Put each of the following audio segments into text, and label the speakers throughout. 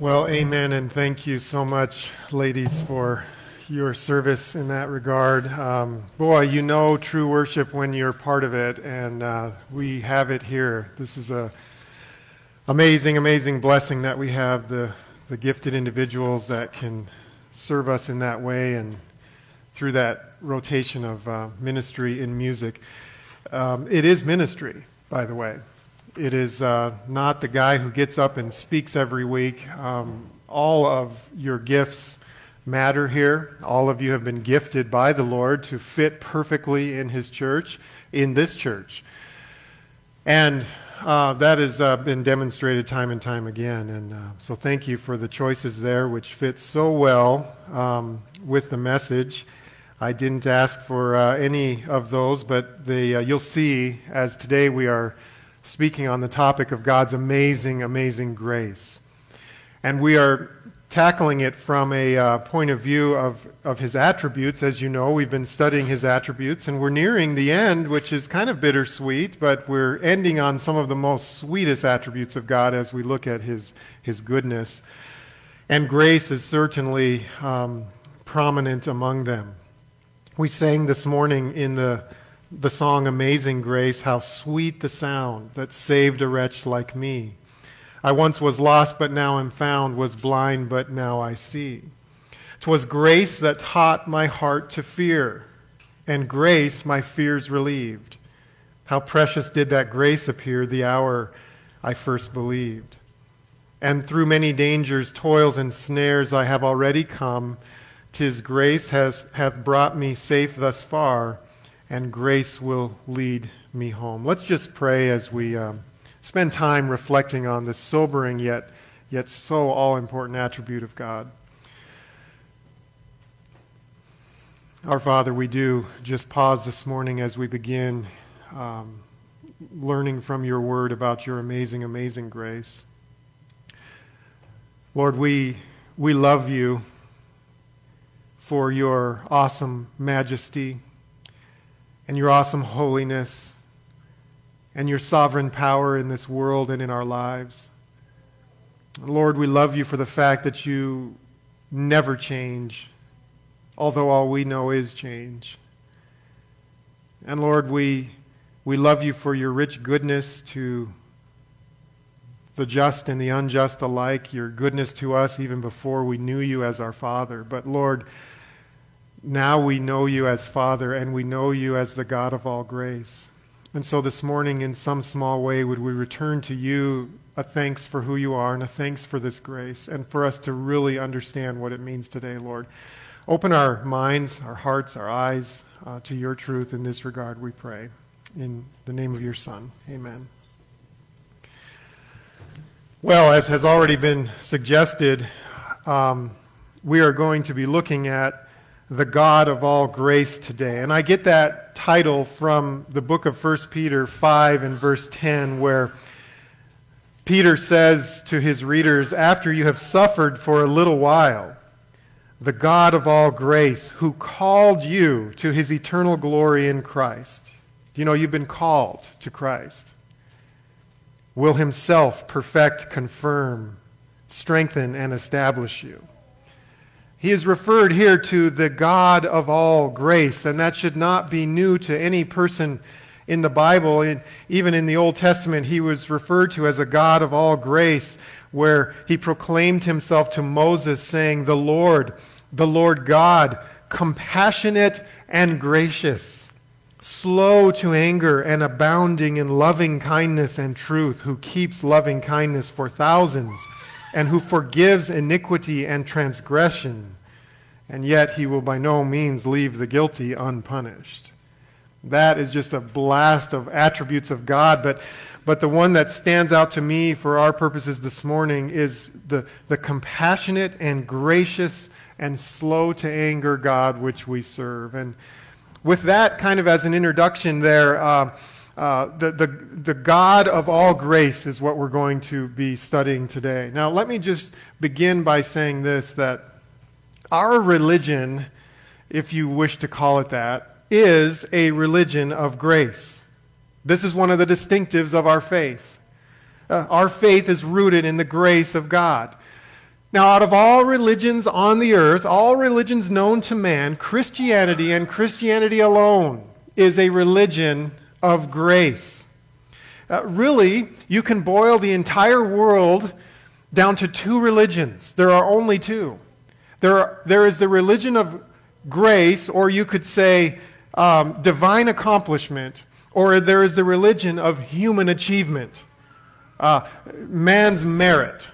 Speaker 1: Well, amen, and thank you so much, ladies, for your service in that regard. Um, boy, you know true worship when you're part of it, and uh, we have it here. This is a amazing, amazing blessing that we have the the gifted individuals that can serve us in that way, and through that rotation of uh, ministry in music. Um, it is ministry, by the way. It is uh, not the guy who gets up and speaks every week. Um, all of your gifts matter here. All of you have been gifted by the Lord to fit perfectly in His church, in this church. And uh, that has uh, been demonstrated time and time again. And uh, so thank you for the choices there, which fit so well um, with the message. I didn't ask for uh, any of those, but they, uh, you'll see as today we are speaking on the topic of God's amazing, amazing grace. And we are tackling it from a uh, point of view of, of his attributes. As you know, we've been studying his attributes, and we're nearing the end, which is kind of bittersweet, but we're ending on some of the most sweetest attributes of God as we look at his, his goodness. And grace is certainly um, prominent among them. We sang this morning in the the song Amazing Grace, how sweet the sound that saved a wretch like me. I once was lost, but now am found, was blind, but now I see. 'Twas grace that taught my heart to fear, and grace my fears relieved. How precious did that grace appear the hour I first believed. And through many dangers, toils, and snares I have already come. Tis grace has, hath brought me safe thus far and grace will lead me home. Let's just pray as we um, spend time reflecting on this sobering yet, yet so all important attribute of God. Our Father, we do just pause this morning as we begin um, learning from your word about your amazing, amazing grace. Lord, we, we love you for your awesome majesty and your awesome holiness and your sovereign power in this world and in our lives. Lord, we love you for the fact that you never change, although all we know is change. And Lord, we, we love you for your rich goodness to the just and the unjust alike, your goodness to us even before we knew you as our Father. But Lord, now we know you as Father and we know you as the God of all grace. And so this morning, in some small way, would we return to you a thanks for who you are and a thanks for this grace and for us to really understand what it means today, Lord. Open our minds, our hearts, our eyes uh, to your truth in this regard, we pray. In the name of your Son, amen. Well, as has already been suggested, um, we are going to be looking at the God of all grace today. And I get that title from the book of 1 Peter 5 and verse 10, where Peter says to his readers, After you have suffered for a little while, the God of all grace, who called you to his eternal glory in Christ. You know, you've been called to Christ. Will himself perfect, confirm, strengthen, and establish you. He is referred here to the God of all grace, and that should not be new to any person in the Bible. Even in the Old Testament, he was referred to as a God of all grace, where he proclaimed himself to Moses, saying, The Lord, the Lord God, compassionate and gracious, slow to anger and abounding in loving kindness and truth, who keeps loving kindness for thousands and who forgives iniquity and transgression, and yet he will by no means leave the guilty unpunished. That is just a blast of attributes of God, but, but the one that stands out to me for our purposes this morning is the, the compassionate and gracious and slow to anger God which we serve. And with that kind of as an introduction there, uh, uh, the, the, the God of all grace is what we're going to be studying today. Now, let me just begin by saying this that our religion, if you wish to call it that, is a religion of grace. This is one of the distinctives of our faith. Uh, our faith is rooted in the grace of God. Now, out of all religions on the earth, all religions known to man, Christianity and Christianity alone is a religion of grace. Uh, really, you can boil the entire world down to two religions. There are only two. There, are, there is the religion of grace, or you could say um, divine accomplishment, or there is the religion of human achievement, uh, man's merit.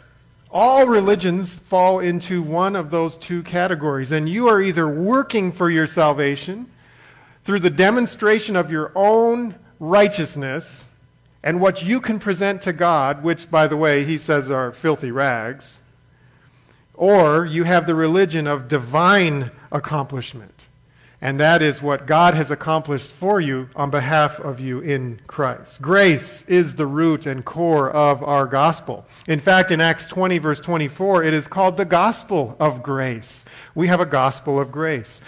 Speaker 1: All religions fall into one of those two categories, and you are either working for your salvation through the demonstration of your own righteousness and what you can present to God, which, by the way, he says are filthy rags, or you have the religion of divine accomplishment. And that is what God has accomplished for you on behalf of you in Christ. Grace is the root and core of our gospel. In fact, in Acts 20, verse 24, it is called the gospel of grace. We have a gospel of grace.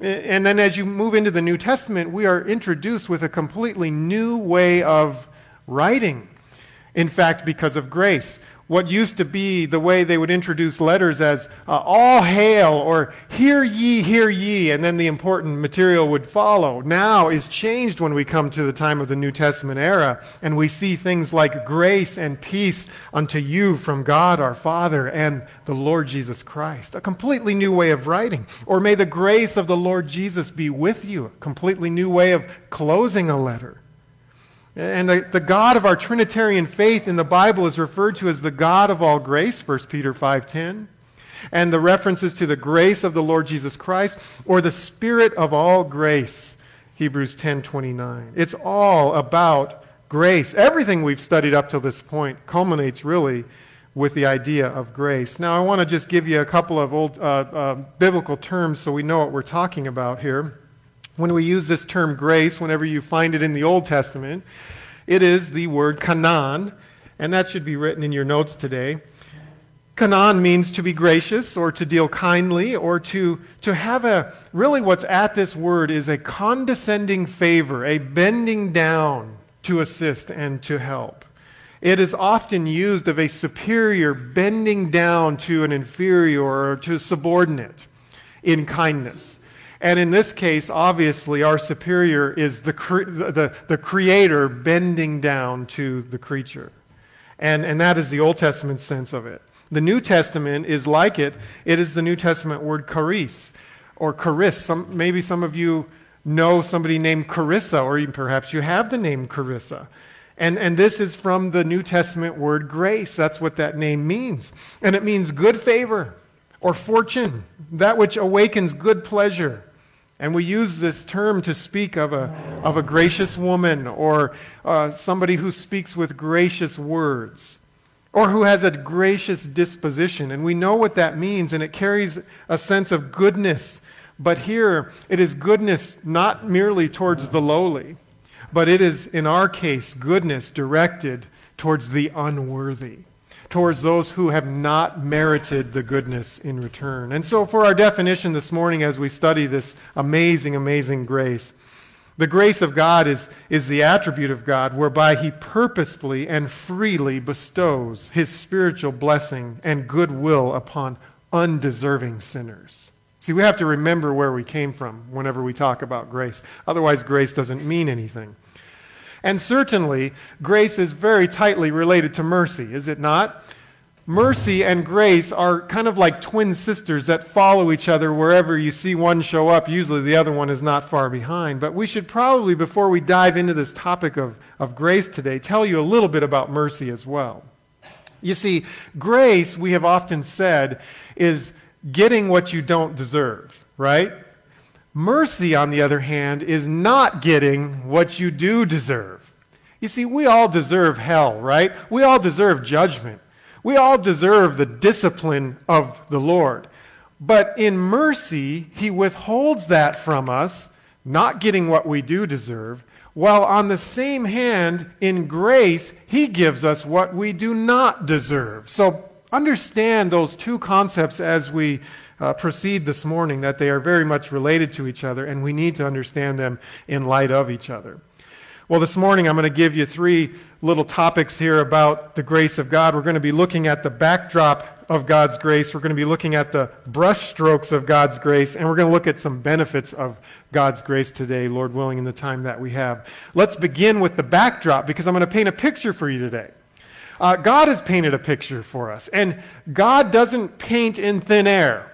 Speaker 1: And then as you move into the New Testament, we are introduced with a completely new way of writing. In fact, because of grace what used to be the way they would introduce letters as uh, all hail or hear ye, hear ye, and then the important material would follow, now is changed when we come to the time of the New Testament era, and we see things like grace and peace unto you from God our Father and the Lord Jesus Christ. A completely new way of writing. Or may the grace of the Lord Jesus be with you. A completely new way of closing a letter. And the, the God of our Trinitarian faith in the Bible is referred to as the God of all grace, 1 Peter 5.10. And the references to the grace of the Lord Jesus Christ or the Spirit of all grace, Hebrews 10.29. It's all about grace. Everything we've studied up to this point culminates really with the idea of grace. Now, I want to just give you a couple of old uh, uh, biblical terms so we know what we're talking about here when we use this term grace, whenever you find it in the Old Testament, it is the word chanan, and that should be written in your notes today. Chanan means to be gracious or to deal kindly or to, to have a, really what's at this word is a condescending favor, a bending down to assist and to help. It is often used of a superior bending down to an inferior or to a subordinate in kindness. And in this case, obviously, our superior is the, cre- the, the creator bending down to the creature. And, and that is the Old Testament sense of it. The New Testament is like it. It is the New Testament word charis or charis. Some, maybe some of you know somebody named Carissa, or even perhaps you have the name Carissa. And, and this is from the New Testament word grace. That's what that name means. And it means good favor or fortune, that which awakens good pleasure. And we use this term to speak of a, of a gracious woman or uh, somebody who speaks with gracious words or who has a gracious disposition. And we know what that means, and it carries a sense of goodness. But here, it is goodness not merely towards the lowly, but it is, in our case, goodness directed towards the unworthy towards those who have not merited the goodness in return. And so, for our definition this morning, as we study this amazing, amazing grace, the grace of God is, is the attribute of God whereby He purposefully and freely bestows His spiritual blessing and goodwill upon undeserving sinners. See, we have to remember where we came from whenever we talk about grace. Otherwise, grace doesn't mean anything. And certainly, grace is very tightly related to mercy, is it not? Mercy and grace are kind of like twin sisters that follow each other wherever you see one show up. Usually the other one is not far behind. But we should probably, before we dive into this topic of, of grace today, tell you a little bit about mercy as well. You see, grace, we have often said, is getting what you don't deserve, right? Mercy, on the other hand, is not getting what you do deserve. You see, we all deserve hell, right? We all deserve judgment. We all deserve the discipline of the Lord. But in mercy, He withholds that from us, not getting what we do deserve, while on the same hand, in grace, He gives us what we do not deserve. So understand those two concepts as we uh, proceed this morning that they are very much related to each other, and we need to understand them in light of each other. Well, this morning I'm going to give you three little topics here about the grace of God. We're going to be looking at the backdrop of God's grace. We're going to be looking at the brushstrokes of God's grace, and we're going to look at some benefits of God's grace today, Lord willing, in the time that we have. Let's begin with the backdrop because I'm going to paint a picture for you today. Uh, God has painted a picture for us, and God doesn't paint in thin air.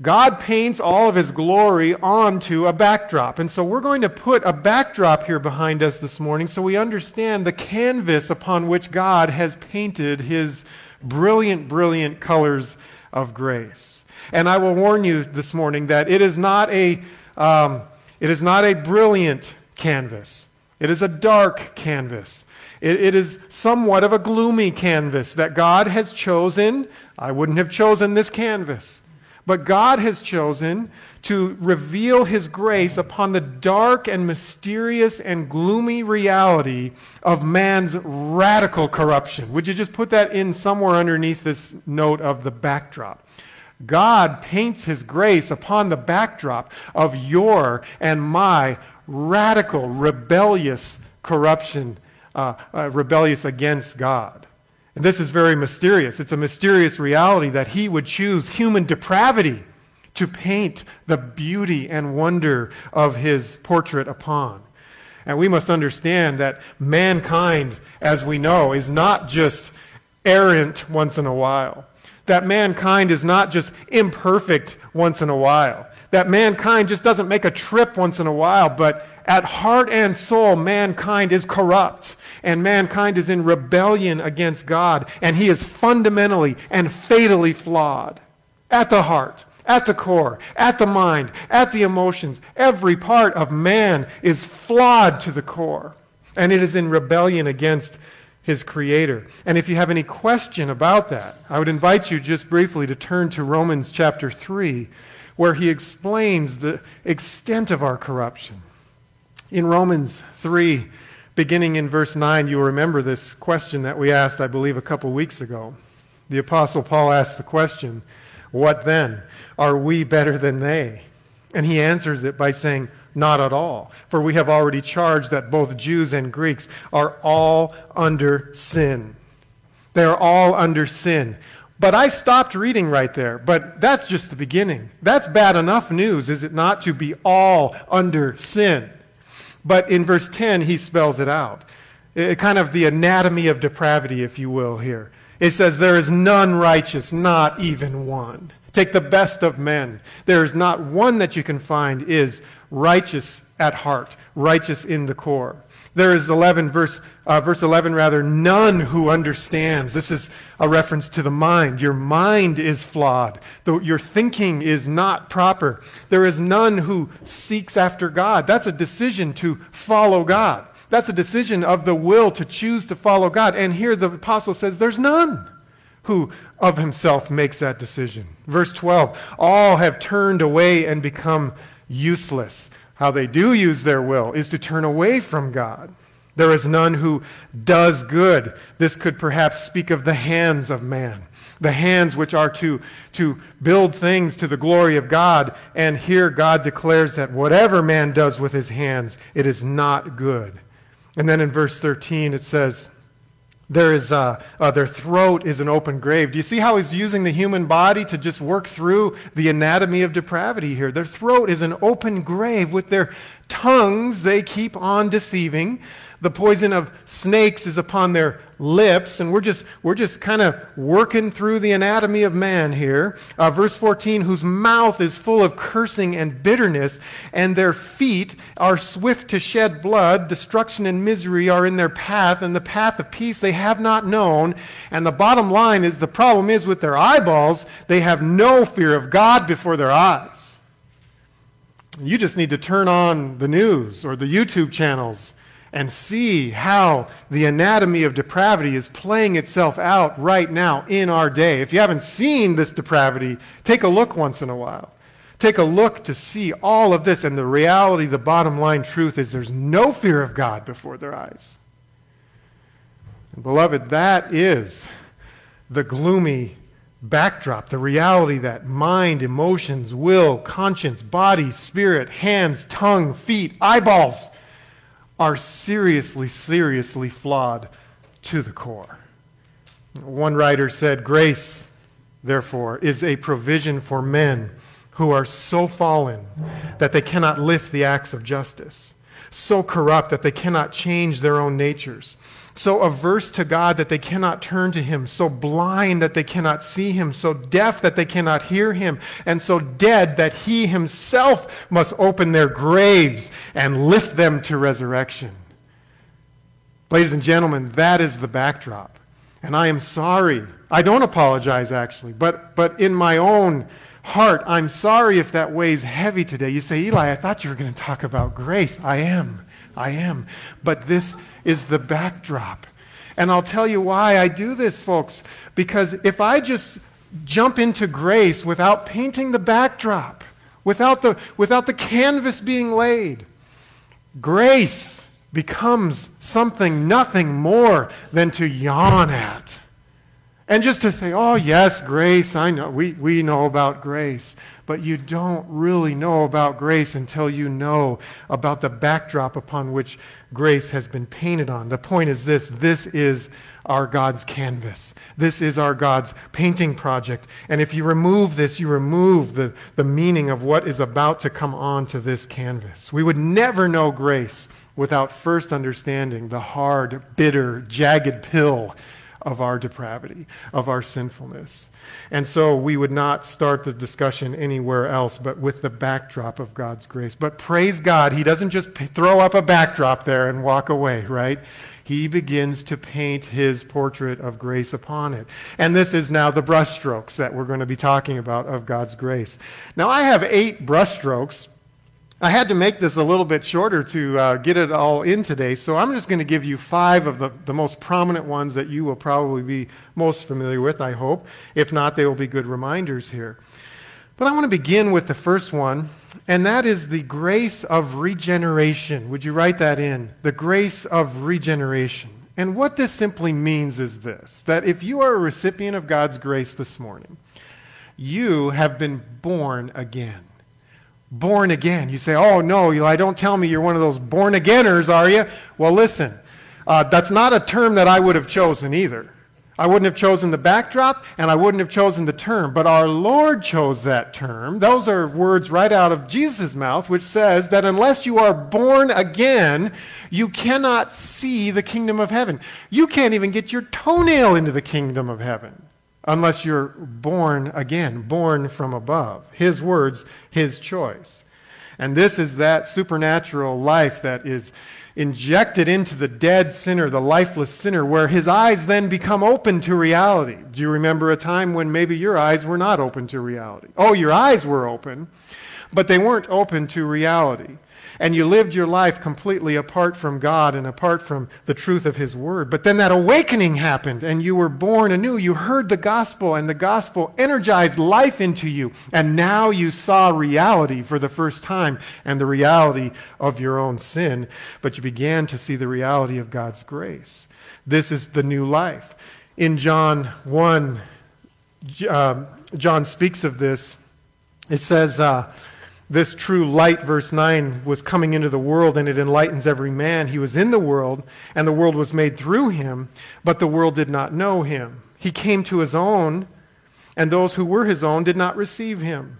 Speaker 1: God paints all of his glory onto a backdrop. And so we're going to put a backdrop here behind us this morning so we understand the canvas upon which God has painted his brilliant, brilliant colors of grace. And I will warn you this morning that it is not a, um, it is not a brilliant canvas. It is a dark canvas. It, it is somewhat of a gloomy canvas that God has chosen. I wouldn't have chosen this canvas. But God has chosen to reveal his grace upon the dark and mysterious and gloomy reality of man's radical corruption. Would you just put that in somewhere underneath this note of the backdrop? God paints his grace upon the backdrop of your and my radical, rebellious corruption, uh, uh, rebellious against God. And this is very mysterious. It's a mysterious reality that he would choose human depravity to paint the beauty and wonder of his portrait upon. And we must understand that mankind, as we know, is not just errant once in a while. That mankind is not just imperfect once in a while. That mankind just doesn't make a trip once in a while, but at heart and soul, mankind is corrupt and mankind is in rebellion against God, and he is fundamentally and fatally flawed at the heart, at the core, at the mind, at the emotions. Every part of man is flawed to the core, and it is in rebellion against his creator. And if you have any question about that, I would invite you just briefly to turn to Romans chapter 3, where he explains the extent of our corruption. In Romans 3, beginning in verse 9, you'll remember this question that we asked, I believe, a couple weeks ago. The Apostle Paul asked the question, What then? Are we better than they? And he answers it by saying, Not at all. For we have already charged that both Jews and Greeks are all under sin. They are all under sin. But I stopped reading right there. But that's just the beginning. That's bad enough news, is it not, to be all under sin? But in verse 10, he spells it out. It, kind of the anatomy of depravity, if you will, here. It says, There is none righteous, not even one. Take the best of men. There is not one that you can find is righteous at heart, righteous in the core. There is 11, verse, uh, verse 11 rather, none who understands. This is a reference to the mind. Your mind is flawed. The, your thinking is not proper. There is none who seeks after God. That's a decision to follow God. That's a decision of the will to choose to follow God. And here the apostle says, there's none who of himself makes that decision. Verse 12, all have turned away and become useless how they do use their will is to turn away from God. There is none who does good. This could perhaps speak of the hands of man, the hands which are to, to build things to the glory of God. And here God declares that whatever man does with his hands, it is not good. And then in verse 13 it says, there is, uh, their throat is an open grave. Do you see how he's using the human body to just work through the anatomy of depravity here? Their throat is an open grave. With their tongues, they keep on deceiving. The poison of snakes is upon their lips, and we're just, we're just kind of working through the anatomy of man here. Uh, verse 14, whose mouth is full of cursing and bitterness, and their feet are swift to shed blood. Destruction and misery are in their path, and the path of peace they have not known. And the bottom line is the problem is with their eyeballs, they have no fear of God before their eyes. You just need to turn on the news or the YouTube channels and see how the anatomy of depravity is playing itself out right now in our day. If you haven't seen this depravity, take a look once in a while. Take a look to see all of this. And the reality, the bottom line truth is there's no fear of God before their eyes. And beloved, that is the gloomy backdrop, the reality that mind, emotions, will, conscience, body, spirit, hands, tongue, feet, eyeballs, are seriously, seriously flawed to the core. One writer said, Grace, therefore, is a provision for men who are so fallen that they cannot lift the axe of justice, so corrupt that they cannot change their own natures, so averse to God that they cannot turn to him, so blind that they cannot see him, so deaf that they cannot hear him, and so dead that he himself must open their graves and lift them to resurrection. Ladies and gentlemen, that is the backdrop. And I am sorry. I don't apologize, actually, but, but in my own heart, I'm sorry if that weighs heavy today. You say, Eli, I thought you were going to talk about grace. I am. I am. But this is the backdrop. And I'll tell you why I do this, folks. Because if I just jump into grace without painting the backdrop, without the, without the canvas being laid, grace becomes something nothing more than to yawn at. And just to say, oh, yes, grace, I know, we, we know about grace. But you don't really know about grace until you know about the backdrop upon which grace has been painted on. The point is this this is our God's canvas. This is our God's painting project. And if you remove this, you remove the, the meaning of what is about to come onto this canvas. We would never know grace without first understanding the hard, bitter, jagged pill of our depravity, of our sinfulness. And so we would not start the discussion anywhere else but with the backdrop of God's grace. But praise God, He doesn't just throw up a backdrop there and walk away, right? He begins to paint his portrait of grace upon it. And this is now the brushstrokes that we're going to be talking about of God's grace. Now, I have eight brushstrokes I had to make this a little bit shorter to uh, get it all in today, so I'm just going to give you five of the, the most prominent ones that you will probably be most familiar with, I hope. If not, they will be good reminders here. But I want to begin with the first one, and that is the grace of regeneration. Would you write that in? The grace of regeneration. And what this simply means is this that if you are a recipient of God's grace this morning, you have been born again born again. You say, oh, no, Eli, don't tell me you're one of those born againers, are you? Well, listen, uh, that's not a term that I would have chosen either. I wouldn't have chosen the backdrop, and I wouldn't have chosen the term. But our Lord chose that term. Those are words right out of Jesus' mouth, which says that unless you are born again, you cannot see the kingdom of heaven. You can't even get your toenail into the kingdom of heaven unless you're born again, born from above. His words, his choice. And this is that supernatural life that is injected into the dead sinner, the lifeless sinner, where his eyes then become open to reality. Do you remember a time when maybe your eyes were not open to reality? Oh, your eyes were open, but they weren't open to reality and you lived your life completely apart from God and apart from the truth of His Word. But then that awakening happened, and you were born anew. You heard the gospel, and the gospel energized life into you. And now you saw reality for the first time and the reality of your own sin. But you began to see the reality of God's grace. This is the new life. In John 1, uh, John speaks of this. It says, uh, this true light, verse 9, was coming into the world and it enlightens every man. He was in the world and the world was made through him, but the world did not know him. He came to his own, and those who were his own did not receive him.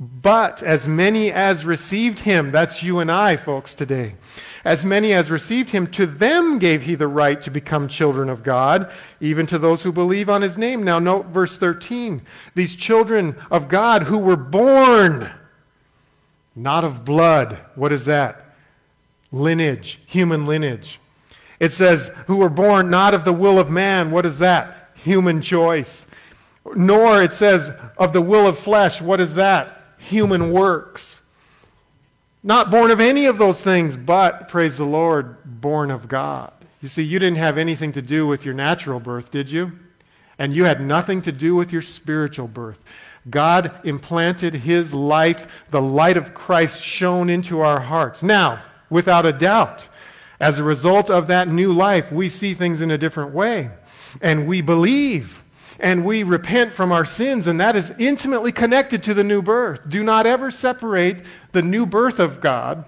Speaker 1: But as many as received him, that's you and I, folks, today, as many as received him, to them gave he the right to become children of God, even to those who believe on his name. Now, note verse 13. These children of God who were born not of blood. What is that? Lineage, human lineage. It says, who were born not of the will of man. What is that? Human choice. Nor, it says, of the will of flesh. What is that? Human works. Not born of any of those things, but, praise the Lord, born of God. You see, you didn't have anything to do with your natural birth, did you? And you had nothing to do with your spiritual birth. God implanted his life, the light of Christ shone into our hearts. Now, without a doubt, as a result of that new life, we see things in a different way. And we believe and we repent from our sins, and that is intimately connected to the new birth. Do not ever separate the new birth of God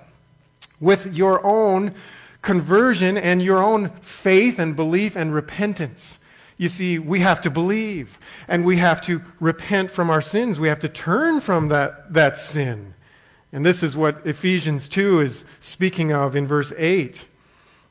Speaker 1: with your own conversion and your own faith and belief and repentance. You see, we have to believe and we have to repent from our sins. We have to turn from that, that sin. And this is what Ephesians 2 is speaking of in verse 8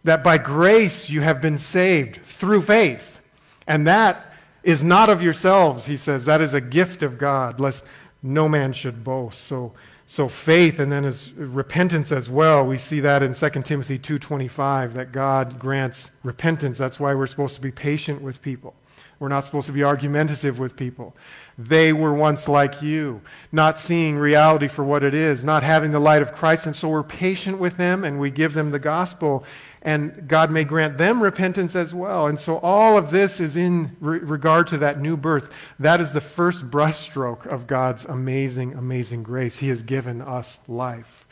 Speaker 1: that by grace you have been saved through faith. And that is not of yourselves, he says. That is a gift of God, lest no man should boast. So, so faith and then as repentance as well. We see that in 2 Timothy 2:25 that God grants repentance. That's why we're supposed to be patient with people. We're not supposed to be argumentative with people. They were once like you, not seeing reality for what it is, not having the light of Christ, and so we're patient with them and we give them the gospel and God may grant them repentance as well. And so all of this is in re- regard to that new birth. That is the first brushstroke of God's amazing, amazing grace. He has given us life.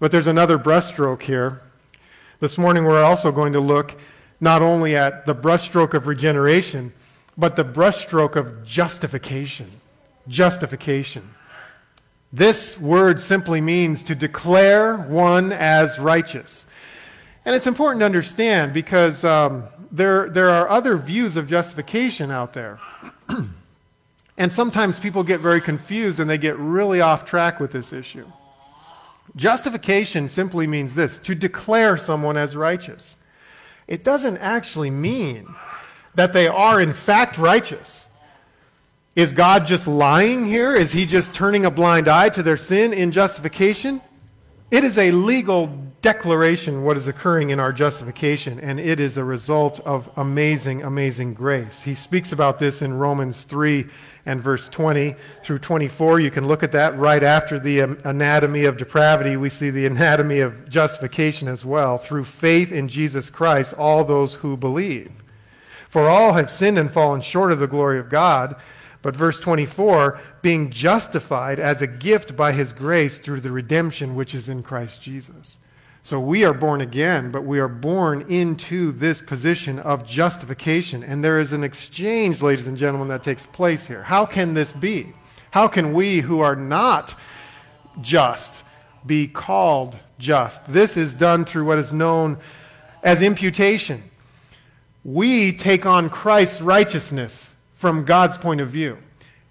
Speaker 1: But there's another brushstroke here. This morning we're also going to look not only at the brushstroke of regeneration, but the brushstroke of justification. Justification. This word simply means to declare one as righteous. And it's important to understand because um, there, there are other views of justification out there. and sometimes people get very confused and they get really off track with this issue. Justification simply means this to declare someone as righteous. It doesn't actually mean that they are in fact righteous. Is God just lying here? Is he just turning a blind eye to their sin in justification? It is a legal declaration what is occurring in our justification, and it is a result of amazing, amazing grace. He speaks about this in Romans 3 and verse 20 through 24. You can look at that right after the um, anatomy of depravity. We see the anatomy of justification as well. Through faith in Jesus Christ, all those who believe. For all have sinned and fallen short of the glory of God but verse 24, being justified as a gift by his grace through the redemption which is in Christ Jesus. So we are born again, but we are born into this position of justification. And there is an exchange, ladies and gentlemen, that takes place here. How can this be? How can we who are not just be called just? This is done through what is known as imputation. We take on Christ's righteousness from God's point of view.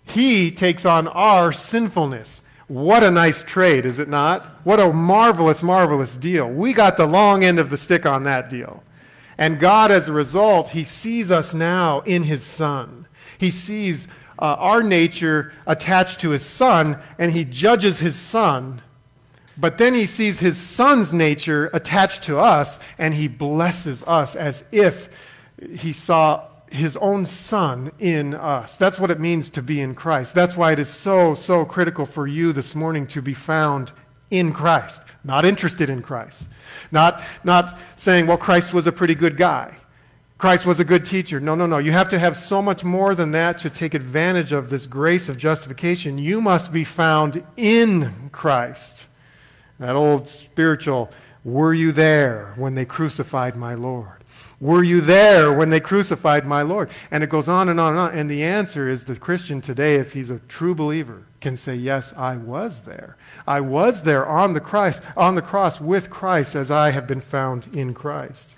Speaker 1: He takes on our sinfulness. What a nice trade, is it not? What a marvelous, marvelous deal. We got the long end of the stick on that deal. And God, as a result, He sees us now in His Son. He sees uh, our nature attached to His Son, and He judges His Son. But then He sees His Son's nature attached to us, and He blesses us as if He saw his own son in us. That's what it means to be in Christ. That's why it is so, so critical for you this morning to be found in Christ, not interested in Christ. Not, not saying, well, Christ was a pretty good guy. Christ was a good teacher. No, no, no. You have to have so much more than that to take advantage of this grace of justification. You must be found in Christ. That old spiritual, were you there when they crucified my Lord? Were you there when they crucified my Lord? And it goes on and on and on. And the answer is the Christian today, if he's a true believer, can say, Yes, I was there. I was there on the Christ, on the cross with Christ as I have been found in Christ.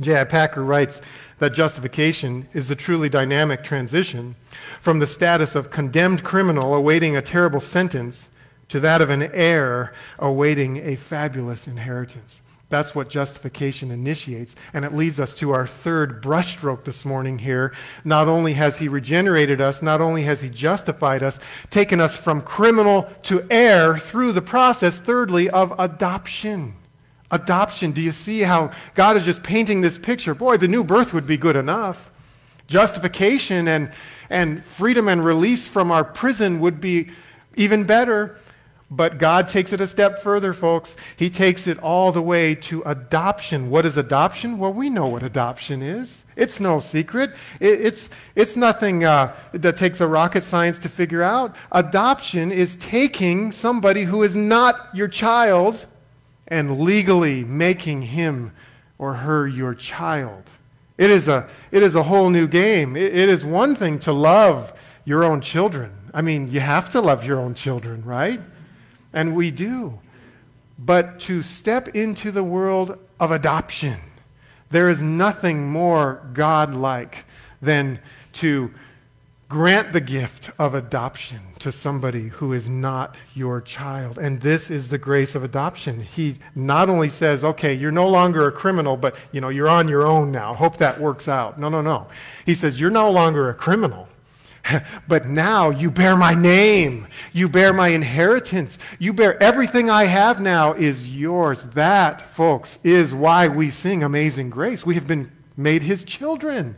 Speaker 1: J.I. Packer writes that justification is the truly dynamic transition from the status of condemned criminal awaiting a terrible sentence to that of an heir awaiting a fabulous inheritance. That's what justification initiates. And it leads us to our third brushstroke this morning here. Not only has he regenerated us, not only has he justified us, taken us from criminal to heir through the process, thirdly, of adoption. Adoption. Do you see how God is just painting this picture? Boy, the new birth would be good enough. Justification and, and freedom and release from our prison would be even better. But God takes it a step further, folks. He takes it all the way to adoption. What is adoption? Well, we know what adoption is. It's no secret. It, it's, it's nothing uh, that takes a rocket science to figure out. Adoption is taking somebody who is not your child and legally making him or her your child. It is a, it is a whole new game. it, it is one thing to love your own children. I mean, you have to love your own children, right? And we do. But to step into the world of adoption, there is nothing more God-like than to grant the gift of adoption to somebody who is not your child. And this is the grace of adoption. He not only says, okay, you're no longer a criminal, but you know, you're on your own now. Hope that works out. No, no, no. He says, you're no longer a criminal. but now you bear my name. You bear my inheritance. You bear everything I have now is yours. That, folks, is why we sing Amazing Grace. We have been made his children.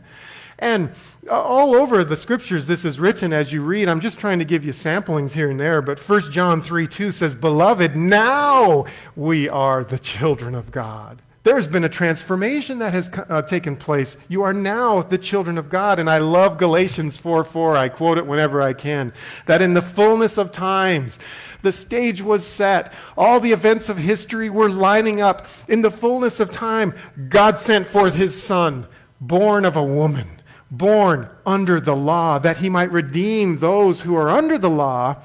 Speaker 1: And uh, all over the scriptures, this is written as you read. I'm just trying to give you samplings here and there, but 1 John 3 2 says, Beloved, now we are the children of God. There's been a transformation that has uh, taken place. You are now the children of God. And I love Galatians 4 4. I quote it whenever I can. That in the fullness of times, the stage was set. All the events of history were lining up. In the fullness of time, God sent forth his Son, born of a woman born under the law, that he might redeem those who are under the law,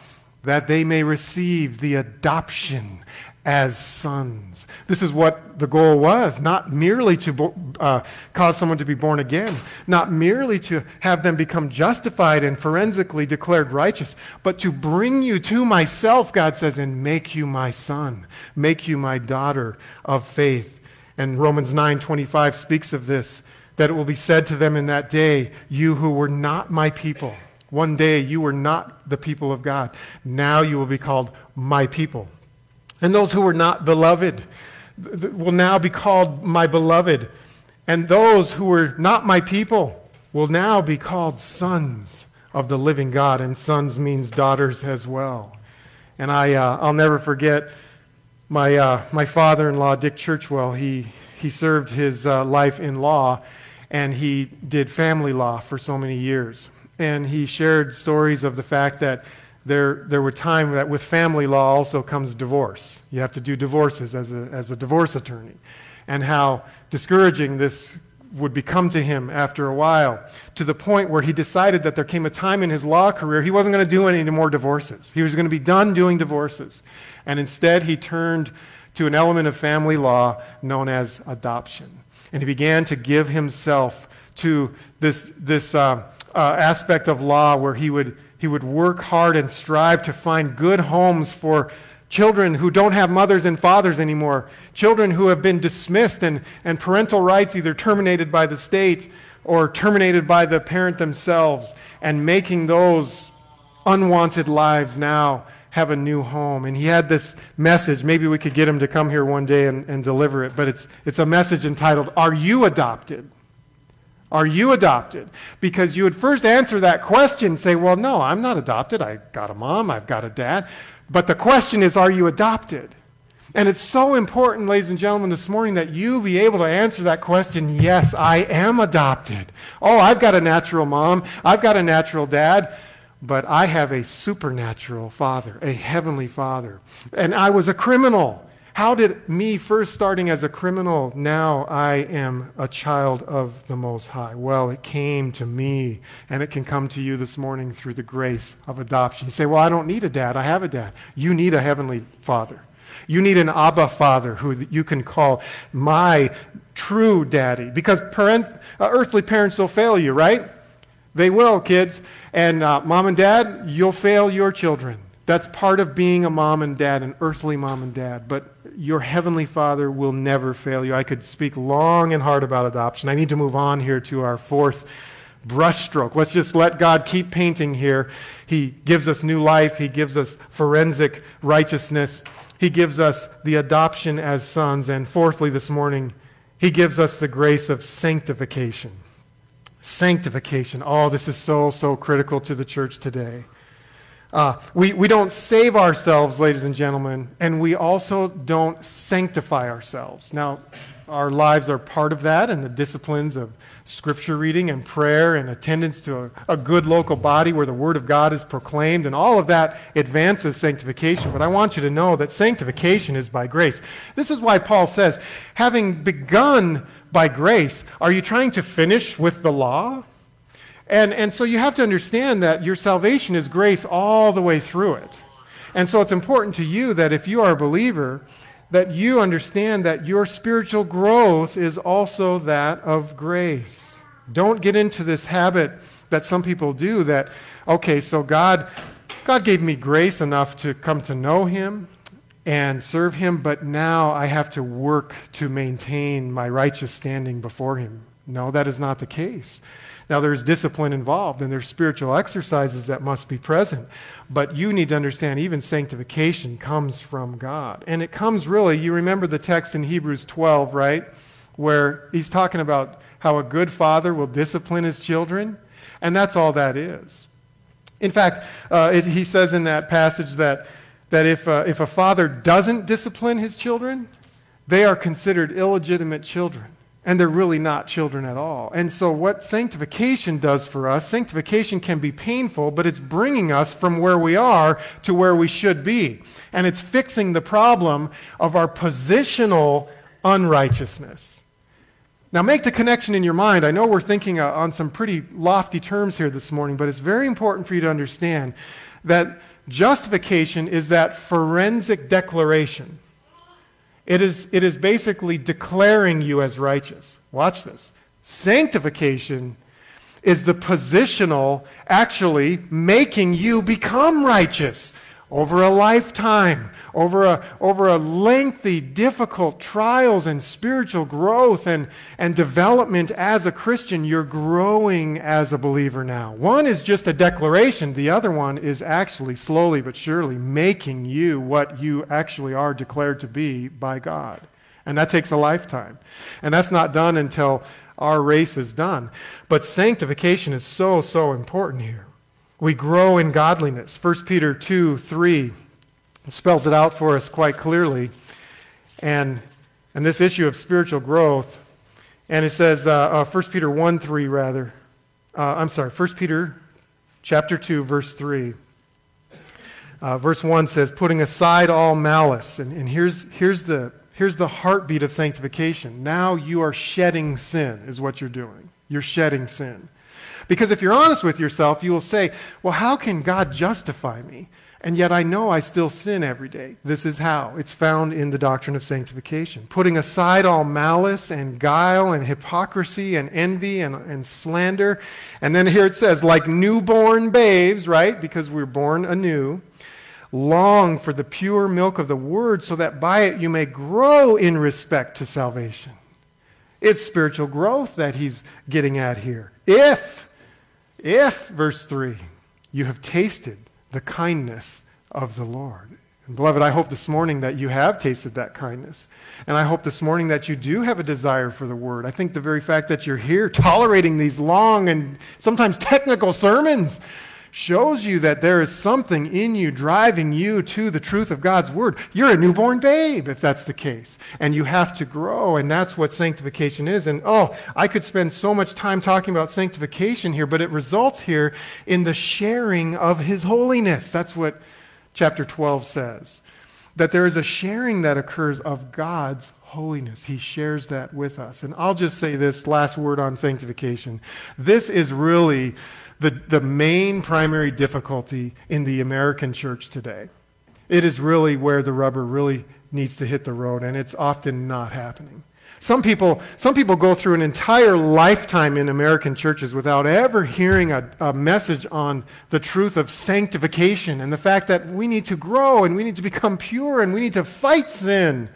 Speaker 1: that they may receive the adoption as sons. This is what the goal was not merely to uh, cause someone to be born again, not merely to have them become justified and forensically declared righteous, but to bring you to myself, God says, and make you my son, make you my daughter of faith. And Romans 9:25 speaks of this that it will be said to them in that day, You who were not my people, one day you were not the people of God. Now you will be called my people. And those who were not beloved will now be called my beloved. And those who were not my people will now be called sons of the living God. And sons means daughters as well. And I, uh, I'll never forget my, uh, my father in law, Dick Churchwell. He, he served his uh, life in law and he did family law for so many years. And he shared stories of the fact that there, there were times that with family law also comes divorce. You have to do divorces as a, as a divorce attorney. And how discouraging this would become to him after a while, to the point where he decided that there came a time in his law career he wasn't going to do any more divorces. He was going to be done doing divorces. And instead, he turned to an element of family law known as adoption and he began to give himself to this, this uh, uh, aspect of law where he would, he would work hard and strive to find good homes for children who don't have mothers and fathers anymore, children who have been dismissed and, and parental rights either terminated by the state or terminated by the parent themselves, and making those unwanted lives now have a new home. And he had this message. Maybe we could get him to come here one day and, and deliver it. But it's, it's a message entitled, Are You Adopted? Are you adopted? Because you would first answer that question, say, Well, no, I'm not adopted. I got a mom, I've got a dad. But the question is, Are you adopted? And it's so important, ladies and gentlemen, this morning that you be able to answer that question yes, I am adopted. Oh, I've got a natural mom, I've got a natural dad but I have a supernatural father, a heavenly father. And I was a criminal. How did me first starting as a criminal, now I am a child of the Most High? Well, it came to me, and it can come to you this morning through the grace of adoption. You say, Well, I don't need a dad. I have a dad. You need a heavenly father. You need an Abba father who you can call my true daddy. Because parent, uh, earthly parents will fail you, right? They will, kids. And uh, mom and dad, you'll fail your children. That's part of being a mom and dad, an earthly mom and dad. But your heavenly father will never fail you. I could speak long and hard about adoption. I need to move on here to our fourth brushstroke. Let's just let God keep painting here. He gives us new life, He gives us forensic righteousness, He gives us the adoption as sons. And fourthly, this morning, He gives us the grace of sanctification. Sanctification. Oh, this is so, so critical to the church today. Uh, we, we don't save ourselves, ladies and gentlemen, and we also don't sanctify ourselves. Now, our lives are part of that, and the disciplines of scripture reading and prayer and attendance to a, a, good local body where the Word of God is proclaimed, and all of that advances sanctification. But I want you to know that sanctification is by grace. This is why Paul says, having begun by grace, are you trying to finish with the law? And, and so you have to understand that your salvation is grace all the way through it. And so it's important to you that if you are a believer, that you understand that your spiritual growth is also that of grace. Don't get into this habit that some people do that, okay, so God, God gave me grace enough to come to know Him and serve Him, but now I have to work to maintain my righteous standing before Him. No, that is not the case. Now, there's discipline involved and there's spiritual exercises that must be present. But you need to understand even sanctification comes from God. And it comes really, you remember the text in Hebrews 12, right? Where he's talking about how a good father will discipline his children. And that's all that is. In fact, uh, it, he says in that passage that, that if, uh, if a father doesn't discipline his children, they are considered illegitimate children and they're really not children at all. And so, what sanctification does for us, sanctification can be painful, but it's bringing us from where we are to where we should be. And it's fixing the problem of our positional unrighteousness. Now, make the connection in your mind. I know we're thinking uh, on some pretty lofty terms here this morning, but it's very important for you to understand that justification is that forensic declaration it is, it is basically declaring you as righteous. Watch this. Sanctification is the positional actually making you become righteous over a lifetime, over a, over a lengthy, difficult trials and spiritual growth and, and development as a Christian, you're growing as a believer now. One is just a declaration, the other one is actually slowly but surely making you what you actually are declared to be by God. And that takes a lifetime. And that's not done until our race is done. But sanctification is so, so important here. We grow in godliness. 1 Peter 2 3 spells it out for us quite clearly. And, and this issue of spiritual growth, and it says, uh, uh, 1 Peter 1 3, rather. Uh, I'm sorry, 1 Peter chapter 2, verse 3. Uh, verse 1 says, putting aside all malice. And, and here's, here's, the, here's the heartbeat of sanctification. Now you are shedding sin, is what you're doing. You're shedding sin. Because if you're honest with yourself, you will say, well, how can God justify me? And yet I know I still sin every day. This is how. It's found in the doctrine of sanctification. Putting aside all malice and guile and hypocrisy and envy and, and slander. And then here it says, like newborn babes, right? Because we're born anew. Long for the pure milk of the word so that by it you may grow in respect to salvation. It's spiritual growth that he's getting at here. If, if, verse 3, you have tasted the kindness of the Lord. And beloved, I hope this morning that you have tasted that kindness. And I hope this morning that you do have a desire for the word. I think the very fact that you're here tolerating these long and sometimes technical sermons shows you that there is something in you driving you to the truth of God's word. You're a newborn babe, if that's the case. And you have to grow, and that's what sanctification is. And oh, I could spend so much time talking about sanctification here, but it results here in the sharing of his holiness. That's what chapter 12 says. That there is a sharing that occurs of God's holiness. He shares that with us. And I'll just say this last word on sanctification. This is really the, the main primary difficulty in the American church today. It is really where the rubber really needs to hit the road, and it's often not happening. Some people, some people go through an entire lifetime in American churches without ever hearing a, a, message on the truth of sanctification and the fact that we need to grow and we need to become pure and we need to fight sin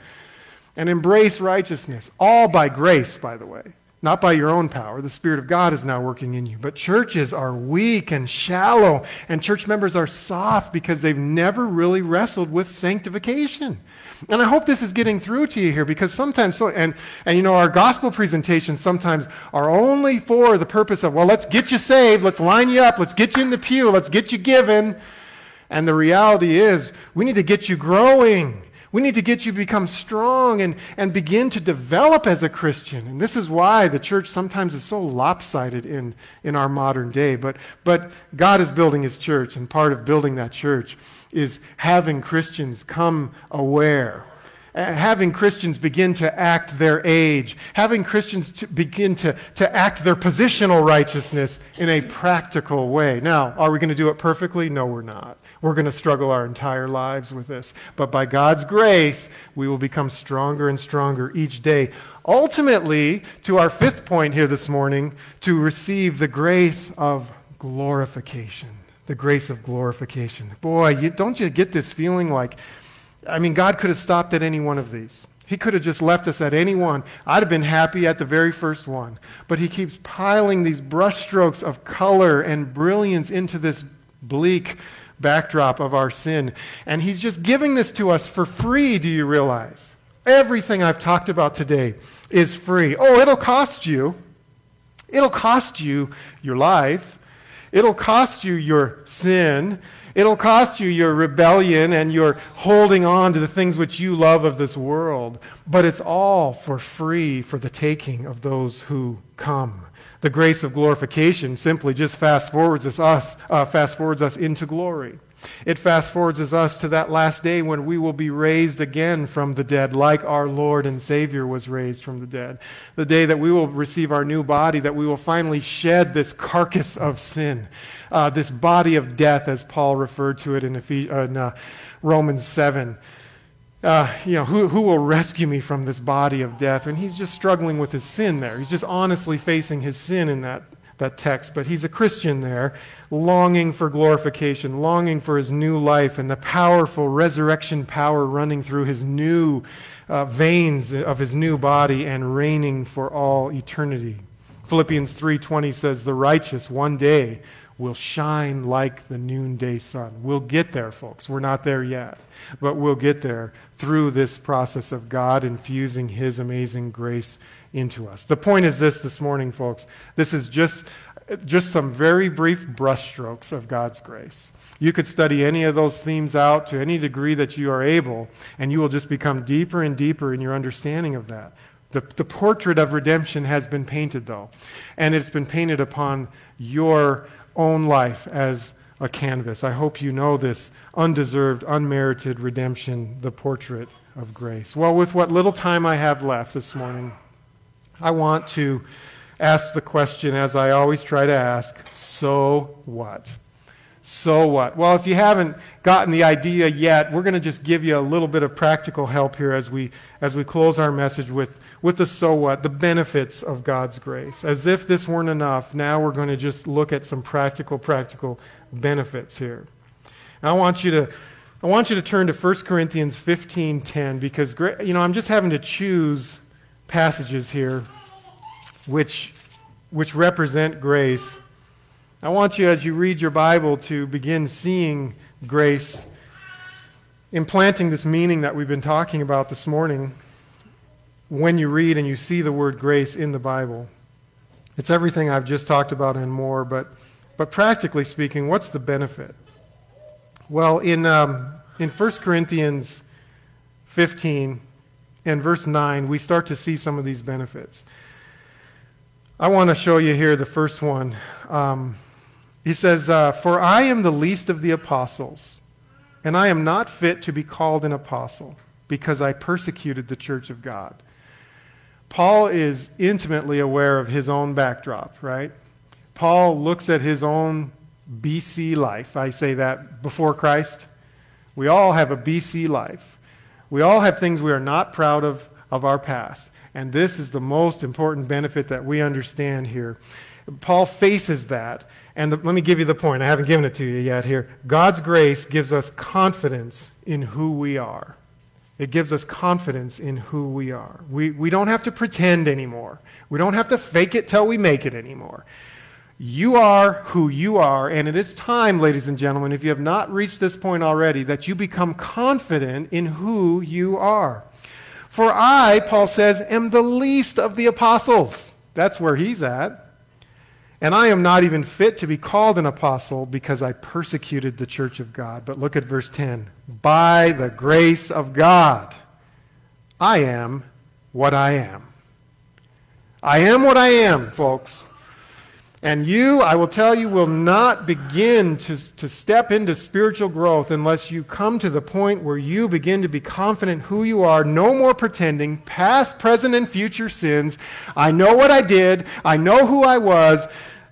Speaker 1: and embrace righteousness. All by grace, by the way not by your own power. The Spirit of God is now working in you. But churches are weak and shallow, and church members are soft because they've never really wrestled with sanctification. And I hope this is getting through to you here because sometimes, so, and, and you know, our gospel presentations sometimes are only for the purpose of, well, let's get you saved, let's line you up, let's get you in the pew, let's get you given. And the reality is, we need to get you growing. We need to get you to become strong and, and begin to develop as a Christian. And this is why the church sometimes is so lopsided in, in our modern day. But, but God is building his church, and part of building that church is having Christians come aware. Uh, having Christians begin to act their age, having Christians to begin to, to act their positional righteousness in a practical way. Now, are we going to do it perfectly? No, we're not. We're going to struggle our entire lives with this. But by God's grace, we will become stronger and stronger each day. Ultimately, to our fifth point here this morning, to receive the grace of glorification. The grace of glorification. Boy, you, don't you get this feeling like, I mean, God could have stopped at any one of these. He could have just left us at any one. I'd have been happy at the very first one. But he keeps piling these brushstrokes of color and brilliance into this bleak backdrop of our sin. And he's just giving this to us for free, do you realize? Everything I've talked about today is free. Oh, it'll cost you. It'll cost you your life. It'll cost you your sin. It'll cost you your rebellion and your holding on to the things which you love of this world. But it's all for free for the taking of those who come. The grace of glorification simply just fast forwards us, uh, fast forwards us into glory. It fast forwards us to that last day when we will be raised again from the dead, like our Lord and Savior was raised from the dead. The day that we will receive our new body, that we will finally shed this carcass of sin, uh, this body of death, as Paul referred to it in, Ephes- uh, in uh, Romans 7 uh, you know, who, who will rescue me from this body of death? And he's just struggling with his sin there. He's just honestly facing his sin in that, that text. But he's a Christian there, longing for glorification, longing for his new life and the powerful resurrection power running through his new uh, veins of his new body and reigning for all eternity. Philippians 3:20 says the righteous one day will shine like the noonday sun. We'll get there, folks. We're not there yet, but we'll get there through this process of God infusing His amazing grace into us. The point is this this morning, folks. This is just, just some very brief brushstrokes of God's grace. You could study any of those themes out to any degree that you are able, and you will just become deeper and deeper in your understanding of that. The, the portrait of redemption has been painted, though, and it's been painted upon your own life as a canvas. I hope you know this undeserved, unmerited redemption, the portrait of grace. Well, with what little time I have left this morning, I want to ask the question, as I always try to ask so what? So what? Well, if you haven't gotten the idea yet, we're going to just give you a little bit of practical help here as we, as we close our message with, with the so what, the benefits of God's grace. As if this weren't enough, now we're going to just look at some practical, practical benefits here. I want you to I want you to turn to 1 Corinthians 15:10 because you know I'm just having to choose passages here which which represent grace. I want you as you read your Bible to begin seeing grace implanting this meaning that we've been talking about this morning when you read and you see the word grace in the Bible. It's everything I've just talked about and more, but but practically speaking, what's the benefit? Well, in, um, in 1 Corinthians 15 and verse 9, we start to see some of these benefits. I want to show you here the first one. Um, he says, uh, For I am the least of the apostles, and I am not fit to be called an apostle, because I persecuted the church of God. Paul is intimately aware of his own backdrop, right? Paul looks at his own BC life. I say that before Christ. We all have a BC life. We all have things we are not proud of of our past. And this is the most important benefit that we understand here. Paul faces that. And the, let me give you the point. I haven't given it to you yet here. God's grace gives us confidence in who we are. It gives us confidence in who we are. We, we don't have to pretend anymore. We don't have to fake it till we make it anymore. You are who you are, and it is time, ladies and gentlemen, if you have not reached this point already, that you become confident in who you are. For I, Paul says, am the least of the apostles. That's where he's at. And I am not even fit to be called an apostle because I persecuted the church of God. But look at verse 10. By the grace of God, I am what I am. I am what I am, folks. And you, I will tell you, will not begin to, to step into spiritual growth unless you come to the point where you begin to be confident who you are, no more pretending, past, present, and future sins. I know what I did. I know who I was.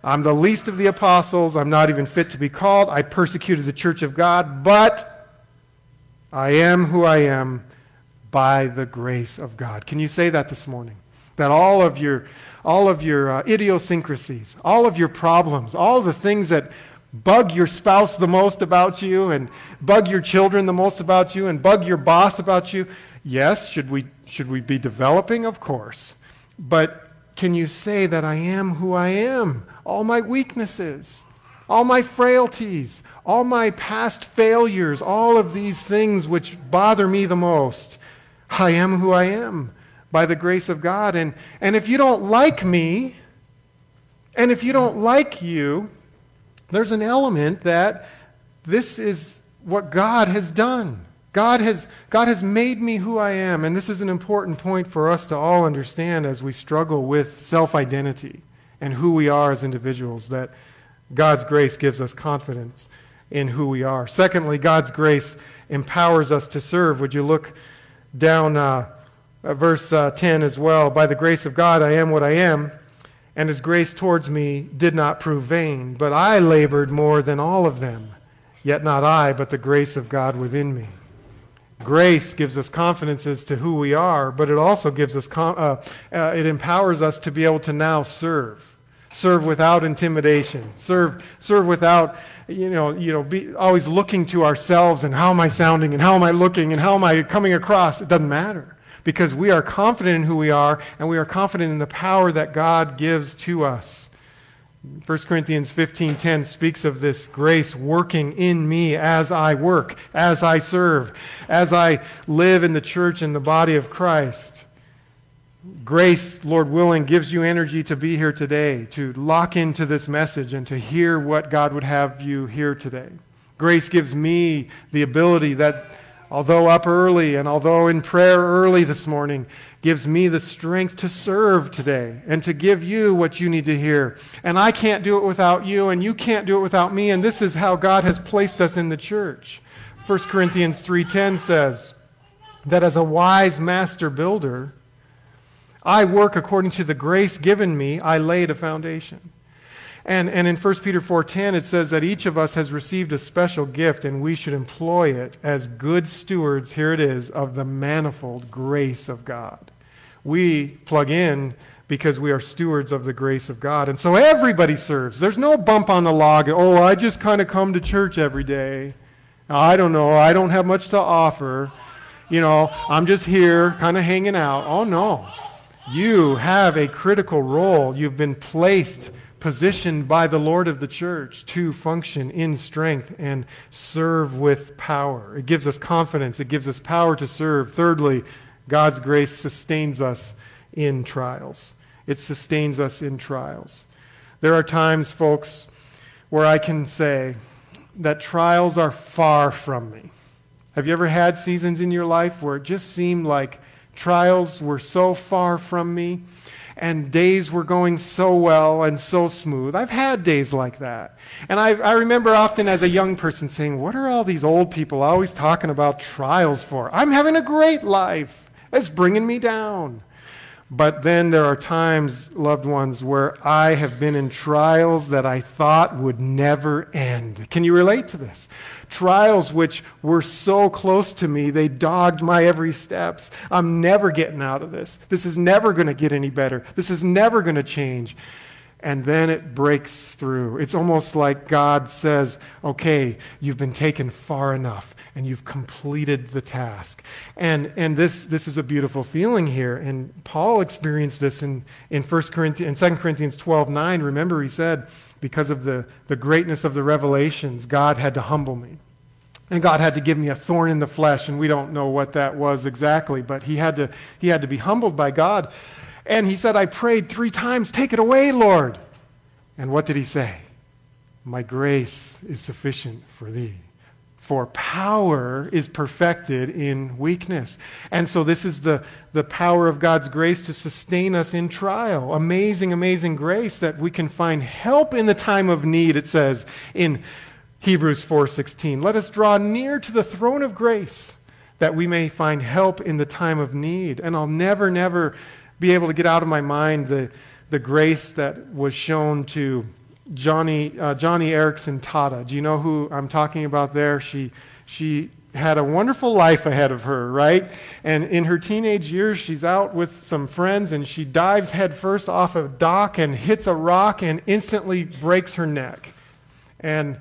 Speaker 1: I'm the least of the apostles. I'm not even fit to be called. I persecuted the church of God, but I am who I am by the grace of God. Can you say that this morning? That all of your, all of your uh, idiosyncrasies, all of your problems, all the things that bug your spouse the most about you and bug your children the most about you and bug your boss about you, yes, should we, should we be developing? Of course. But can you say that I am who I am? All my weaknesses, all my frailties, all my past failures, all of these things which bother me the most. I am who I am by the grace of God. And, and if you don't like me, and if you don't like you, there's an element that this is what God has done. God has, God has made me who I am. And this is an important point for us to all understand as we struggle with self identity and who we are as individuals, that God's grace gives us confidence in who we are. Secondly, God's grace empowers us to serve. Would you look down uh, verse uh, 10 as well? By the grace of God, I am what I am, and his grace towards me did not prove vain. But I labored more than all of them, yet not I, but the grace of God within me. Grace gives us confidence as to who we are, but it also gives us, com- uh, uh, it empowers us to be able to now serve. Serve without intimidation. Serve, serve without, you know, you know, be always looking to ourselves and how am I sounding and how am I looking and how am I coming across. It doesn't matter because we are confident in who we are and we are confident in the power that God gives to us. 1 Corinthians 15:10 speaks of this grace working in me as I work, as I serve, as I live in the church and the body of Christ. Grace, Lord willing, gives you energy to be here today, to lock into this message and to hear what God would have you hear today. Grace gives me the ability that although up early and although in prayer early this morning, gives me the strength to serve today and to give you what you need to hear. And I can't do it without you, and you can't do it without me. And this is how God has placed us in the church. 1 Corinthians 3:10 says that as a wise master builder, I work according to the grace given me, I laid a foundation. And, and in 1 Peter 4.10, it says that each of us has received a special gift, and we should employ it as good stewards, here it is, of the manifold grace of God we plug in because we are stewards of the grace of God. And so everybody serves. There's no bump on the log. Oh, I just kind of come to church every day. I don't know. I don't have much to offer. You know, I'm just here kind of hanging out. Oh, no. You have a critical role. You've been placed, positioned by the Lord of the church to function in strength and serve with power. It gives us confidence, it gives us power to serve. Thirdly, God's grace sustains us in trials. It sustains us in trials. There are times, folks, where I can say that trials are far from me. Have you ever had seasons in your life where it just seemed like trials were so far from me and days were going so well and so smooth? I've had days like that. And I, I remember often as a young person saying, What are all these old people always talking about trials for? I'm having a great life. It's bringing me down. But then there are times, loved ones, where I have been in trials that I thought would never end. Can you relate to this? Trials which were so close to me, they dogged my every steps. I'm never getting out of this. This is never going to get any better. This is never going to change. And then it breaks through. It's almost like God says, okay, you've been taken far enough and you've completed the task. And, and this, this is a beautiful feeling here. And Paul experienced this in, in 1 Corinthians, in 2 Corinthians 12, 9. Remember, he said, because of the, the greatness of the revelations, God had to humble me. And God had to give me a thorn in the flesh, and we don't know what that was exactly, but he had to, he had to be humbled by God. And he said, I prayed three times, take it away, Lord. And what did he say? My grace is sufficient for thee for power is perfected in weakness. And so this is the, the power of God's grace to sustain us in trial. Amazing, amazing grace that we can find help in the time of need, it says in Hebrews 4:16. Let us draw near to the throne of grace that we may find help in the time of need. And I'll never, never be able to get out of my mind the, the grace that was shown to Joni, uh, Joni Eareckson Tada. Do you know who I'm talking about there? She, she had a wonderful life ahead of her, right? And in her teenage years, she's out with some friends and she dives headfirst off a dock and hits a rock and instantly breaks her neck. And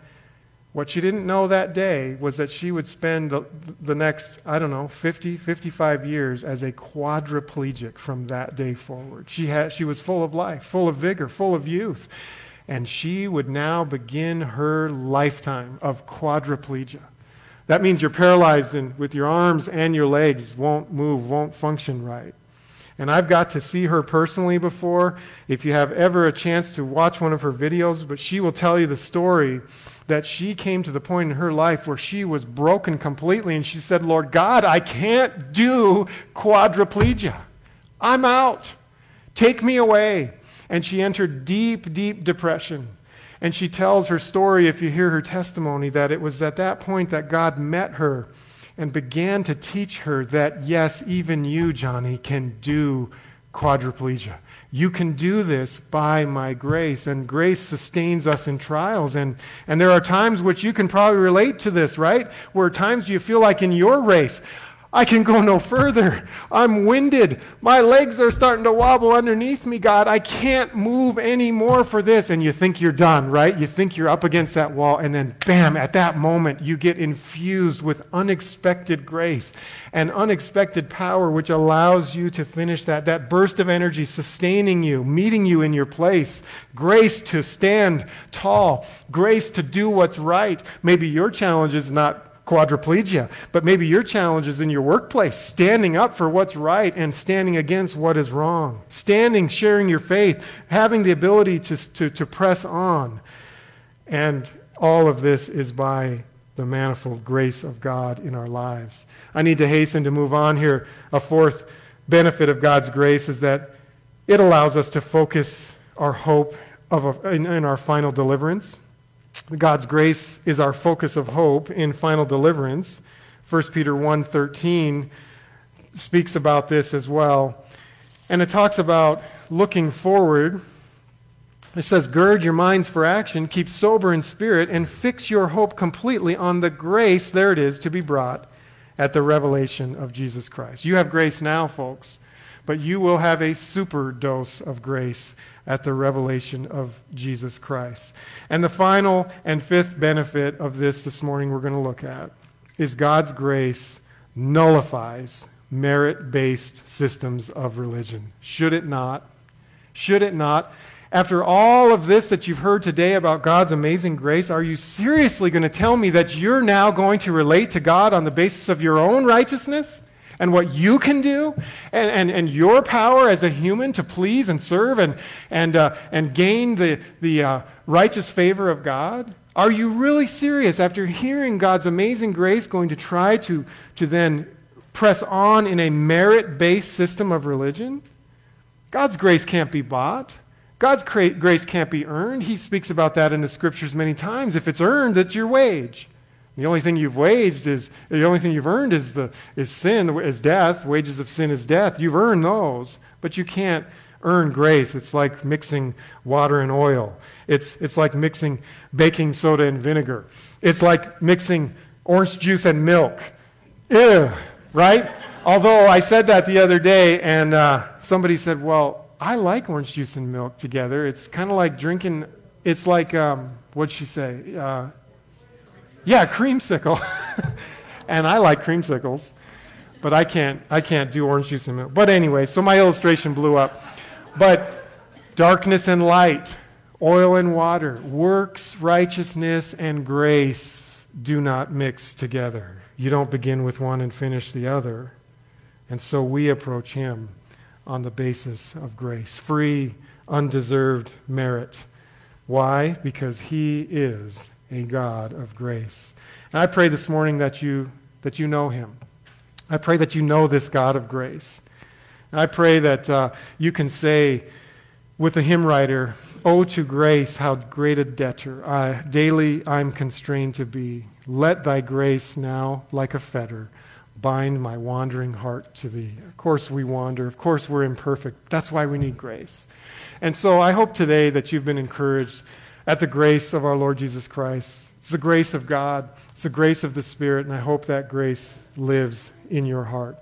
Speaker 1: what she didn't know that day was that she would spend the, the next, I don't know, 50, 55 years as a quadriplegic from that day forward. She, had, she was full of life, full of vigor, full of youth. And she would now begin her lifetime of quadriplegia. That means you're paralyzed and with your arms and your legs won't move, won't function right. And I've got to see her personally before. If you have ever a chance to watch one of her videos, but she will tell you the story that she came to the point in her life where she was broken completely and she said, Lord God, I can't do quadriplegia. I'm out. Take me away. And she entered deep, deep depression. And she tells her story, if you hear her testimony, that it was at that point that God met her and began to teach her that, yes, even you, Joni, can do quadriplegia. You can do this by my grace, and grace sustains us in trials. And, and there are times which you can probably relate to this, right? Where times you feel like in your race, I can go no further. I'm winded. My legs are starting to wobble underneath me, God. I can't move anymore for this. And you think you're done, right? You think you're up against that wall. And then, bam, at that moment, you get infused with unexpected grace and unexpected power, which allows you to finish that. That burst of energy sustaining you, meeting you in your place. Grace to stand tall. Grace to do what's right. Maybe your challenge is not quadriplegia. But maybe your challenge is in your workplace, standing up for what's right and standing against what is wrong. Standing, sharing your faith, having the ability to, to, to press on. And all of this is by the manifold grace of God in our lives. I need to hasten to move on here. A fourth benefit of God's grace is that it allows us to focus our hope of a, in, in our final deliverance. God's grace is our focus of hope in final deliverance. 1 Peter 1:13 speaks about this as well. And it talks about looking forward. It says, Gird your minds for action, keep sober in spirit, and fix your hope completely on the grace, there it is, to be brought at the revelation of Jesus Christ. You have grace now, folks, but you will have a super dose of grace at the revelation of Jesus Christ. And the final and fifth benefit of this this morning we're going to look at is God's grace nullifies merit based systems of religion. Should it not? Should it not? After all of this that you've heard today about God's amazing grace, are you seriously going to tell me that you're now going to relate to God on the basis of your own righteousness? And what you can do and, and, and your power as a human to please and serve and, and, uh, and gain the, the uh, righteous favor of God? Are you really serious after hearing God's amazing grace going to try to, to then press on in a merit based system of religion? God's grace can't be bought. God's grace can't be earned. He speaks about that in the scriptures many times. If it's earned, it's your wage. The only thing you've waged is, the only thing you've earned is, the, is sin, is death. Wages of sin is death. You've earned those, but you can't earn grace. It's like mixing water and oil. It's, it's like mixing baking soda and vinegar. It's like mixing orange juice and milk. Ew, right? Although I said that the other day, and uh, somebody said, well, I like orange juice and milk together. It's kind of like drinking, it's like, um, what'd she say? Uh, yeah, creamsicle. and I like creamsicles, but I can't, I can't do orange juice and milk. But anyway, so my illustration blew up. But darkness and light, oil and water, works, righteousness, and grace do not mix together. You don't begin with one and finish the other. And so we approach him on the basis of grace, free, undeserved merit. Why? Because he is a God of grace. And I pray this morning that you, that you know him. I pray that you know this God of grace. And I pray that uh, you can say with the hymn writer, Oh, to grace, how great a debtor I, daily I'm constrained to be. Let thy grace now, like a fetter, bind my wandering heart to thee. Of course, we wander. Of course, we're imperfect. That's why we need grace. And so I hope today that you've been encouraged at the grace of our Lord Jesus Christ. It's the grace of God. It's the grace of the Spirit, and I hope that grace lives in your heart.